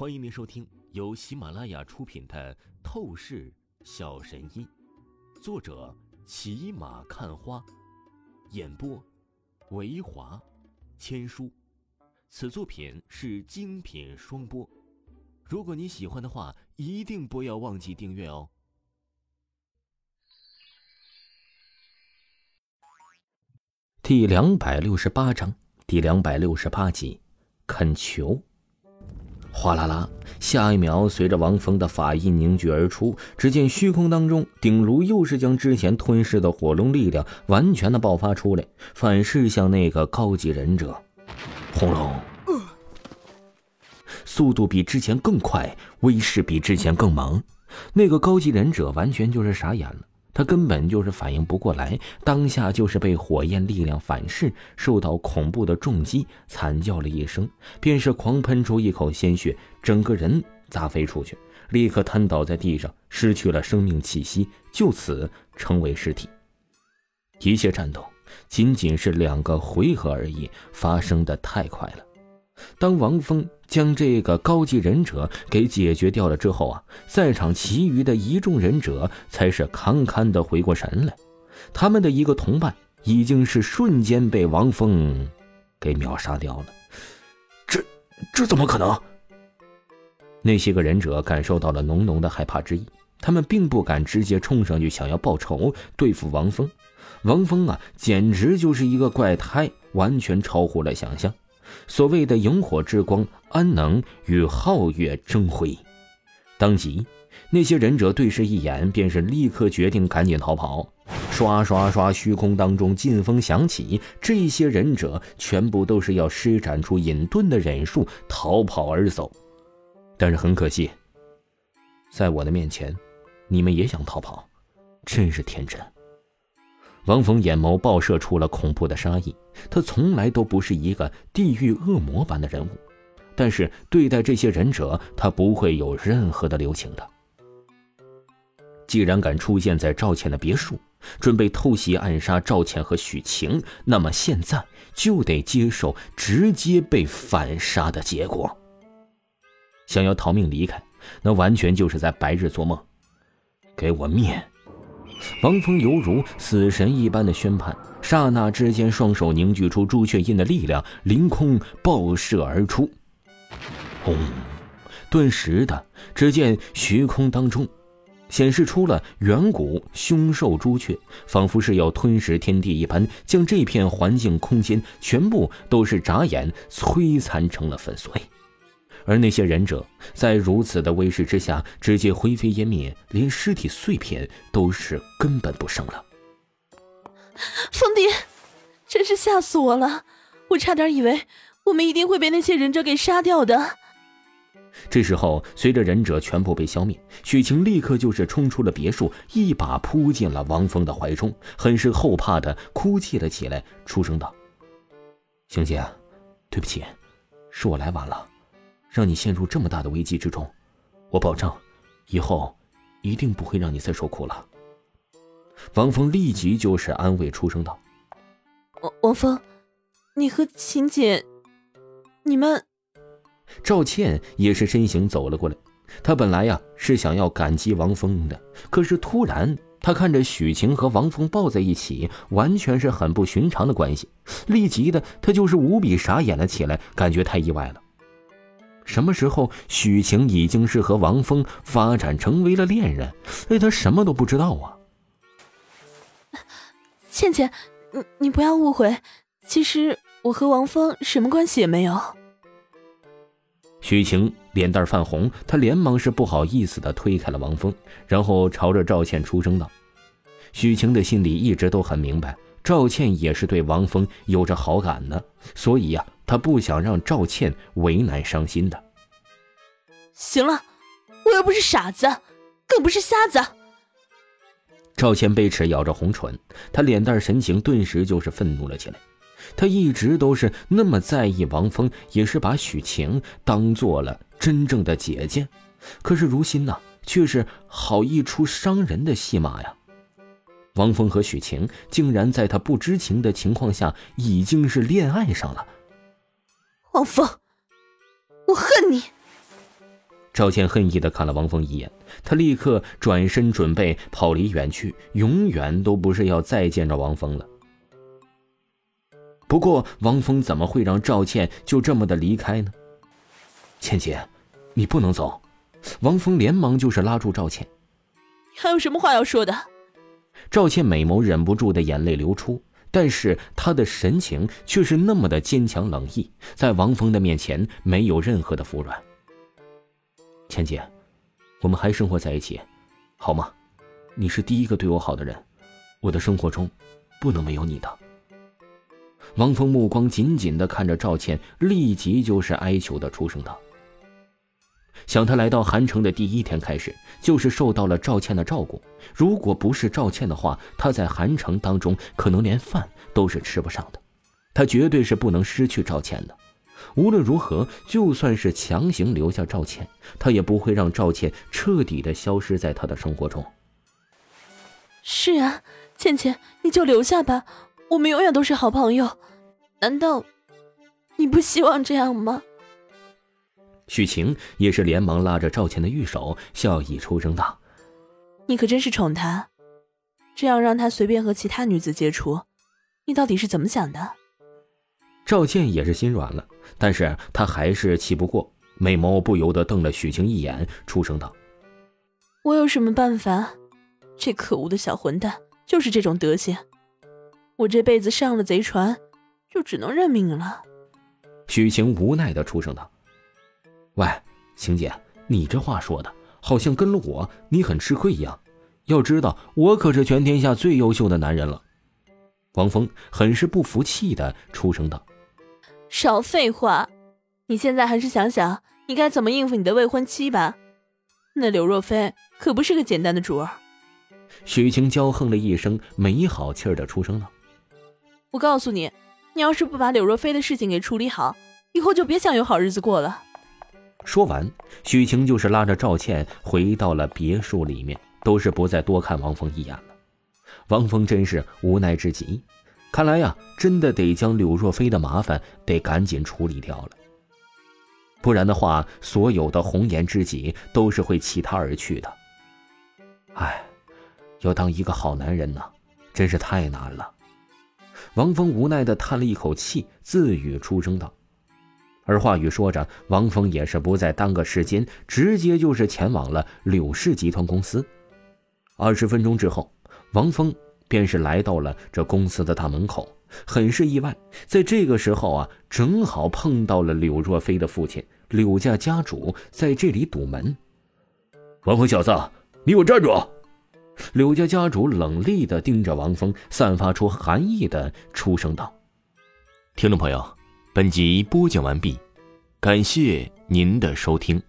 欢迎您收听由喜马拉雅出品的《透视小神医》，作者骑马看花，演播维华千书。此作品是精品双播。如果你喜欢的话，一定不要忘记订阅哦。第两百六十八章，第两百六十八集，恳求。哗啦啦！下一秒，随着王峰的法印凝聚而出，只见虚空当中，鼎炉又是将之前吞噬的火龙力量完全的爆发出来，反噬向那个高级忍者。轰隆！速度比之前更快，威势比之前更猛。那个高级忍者完全就是傻眼了。他根本就是反应不过来，当下就是被火焰力量反噬，受到恐怖的重击，惨叫了一声，便是狂喷出一口鲜血，整个人砸飞出去，立刻瘫倒在地上，失去了生命气息，就此成为尸体。一切战斗仅仅是两个回合而已，发生的太快了。当王峰将这个高级忍者给解决掉了之后啊，在场其余的一众忍者才是堪堪的回过神来。他们的一个同伴已经是瞬间被王峰给秒杀掉了。这这怎么可能？那些个忍者感受到了浓浓的害怕之意，他们并不敢直接冲上去想要报仇对付王峰。王峰啊，简直就是一个怪胎，完全超乎了想象。所谓的萤火之光，安能与皓月争辉？当即，那些忍者对视一眼，便是立刻决定赶紧逃跑。刷刷刷，虚空当中劲风响起，这些忍者全部都是要施展出隐遁的忍术逃跑而走。但是很可惜，在我的面前，你们也想逃跑，真是天真。王峰眼眸爆射出了恐怖的杀意。他从来都不是一个地狱恶魔般的人物，但是对待这些忍者，他不会有任何的留情的。既然敢出现在赵倩的别墅，准备偷袭暗杀赵倩和许晴，那么现在就得接受直接被反杀的结果。想要逃命离开，那完全就是在白日做梦。给我灭！王峰犹如死神一般的宣判，刹那之间，双手凝聚出朱雀印的力量，凌空爆射而出。轰！顿时的，只见虚空当中显示出了远古凶兽朱雀，仿佛是要吞噬天地一般，将这片环境空间全部都是眨眼摧残成了粉碎。而那些忍者在如此的威势之下，直接灰飞烟灭，连尸体碎片都是根本不剩了。风弟，真是吓死我了！我差点以为我们一定会被那些忍者给杀掉的。这时候，随着忍者全部被消灭，许晴立刻就是冲出了别墅，一把扑进了王峰的怀中，很是后怕的哭泣了起来，出声道：“星姐，对不起，是我来晚了。”让你陷入这么大的危机之中，我保证，以后一定不会让你再受苦了。王峰立即就是安慰出声道：“王王峰，你和秦姐，你们……”赵倩也是身形走了过来，她本来呀是想要感激王峰的，可是突然她看着许晴和王峰抱在一起，完全是很不寻常的关系，立即的她就是无比傻眼了起来，感觉太意外了。什么时候许晴已经是和王峰发展成为了恋人？哎，他什么都不知道啊！倩倩，你你不要误会，其实我和王峰什么关系也没有。许晴脸蛋泛红，她连忙是不好意思的推开了王峰，然后朝着赵倩出声道：“许晴的心里一直都很明白，赵倩也是对王峰有着好感的，所以呀。”他不想让赵倩为难伤心的。行了，我又不是傻子，更不是瞎子。赵倩被齿咬着红唇，她脸蛋神情顿时就是愤怒了起来。她一直都是那么在意王峰，也是把许晴当做了真正的姐姐，可是如今呢，却是好一出伤人的戏码呀！王峰和许晴竟然在他不知情的情况下，已经是恋爱上了。王峰，我恨你！赵倩恨意的看了王峰一眼，他立刻转身准备跑离远去，永远都不是要再见着王峰了。不过，王峰怎么会让赵倩就这么的离开呢？倩姐，你不能走！王峰连忙就是拉住赵倩。还有什么话要说的？赵倩美眸忍不住的眼泪流出，但是她的神情却是那么的坚强冷毅，在王峰的面前没有任何的服软。倩姐，我们还生活在一起，好吗？你是第一个对我好的人，我的生活中不能没有你的。王峰目光紧紧的看着赵倩，立即就是哀求的出声道：“想他来到韩城的第一天开始，就是受到了赵倩的照顾。如果不是赵倩的话，他在韩城当中可能连饭都是吃不上的。他绝对是不能失去赵倩的。无论如何，就算是强行留下赵倩，他也不会让赵倩彻底的消失在他的生活中。”是啊，倩倩，你就留下吧。我们永远都是好朋友，难道你不希望这样吗？许晴也是连忙拉着赵倩的玉手，笑意出声道：“你可真是宠他，这样让他随便和其他女子接触，你到底是怎么想的？”赵倩也是心软了，但是她还是气不过，美眸不由得瞪了许晴一眼，出声道：“我有什么办法？这可恶的小混蛋就是这种德行。”我这辈子上了贼船，就只能认命了。许晴无奈的出声道：“喂，晴姐，你这话说的，好像跟了我你很吃亏一样。要知道，我可是全天下最优秀的男人了。”王峰很是不服气的出声道：“少废话，你现在还是想想你该怎么应付你的未婚妻吧。那柳若飞可不是个简单的主儿。”许晴娇哼了一声，没好气儿的出声道。我告诉你，你要是不把柳若飞的事情给处理好，以后就别想有好日子过了。说完，许晴就是拉着赵倩回到了别墅里面，都是不再多看王峰一眼了。王峰真是无奈至极，看来呀，真的得将柳若飞的麻烦得赶紧处理掉了，不然的话，所有的红颜知己都是会弃他而去的。唉，要当一个好男人呢，真是太难了。王峰无奈的叹了一口气，自语出声道：“而话语说着，王峰也是不再耽搁时间，直接就是前往了柳氏集团公司。二十分钟之后，王峰便是来到了这公司的大门口，很是意外，在这个时候啊，正好碰到了柳若飞的父亲柳家家主在这里堵门。王峰小子，你给我站住！”柳家家主冷厉的盯着王峰，散发出寒意的出声道：“听众朋友，本集播讲完毕，感谢您的收听。”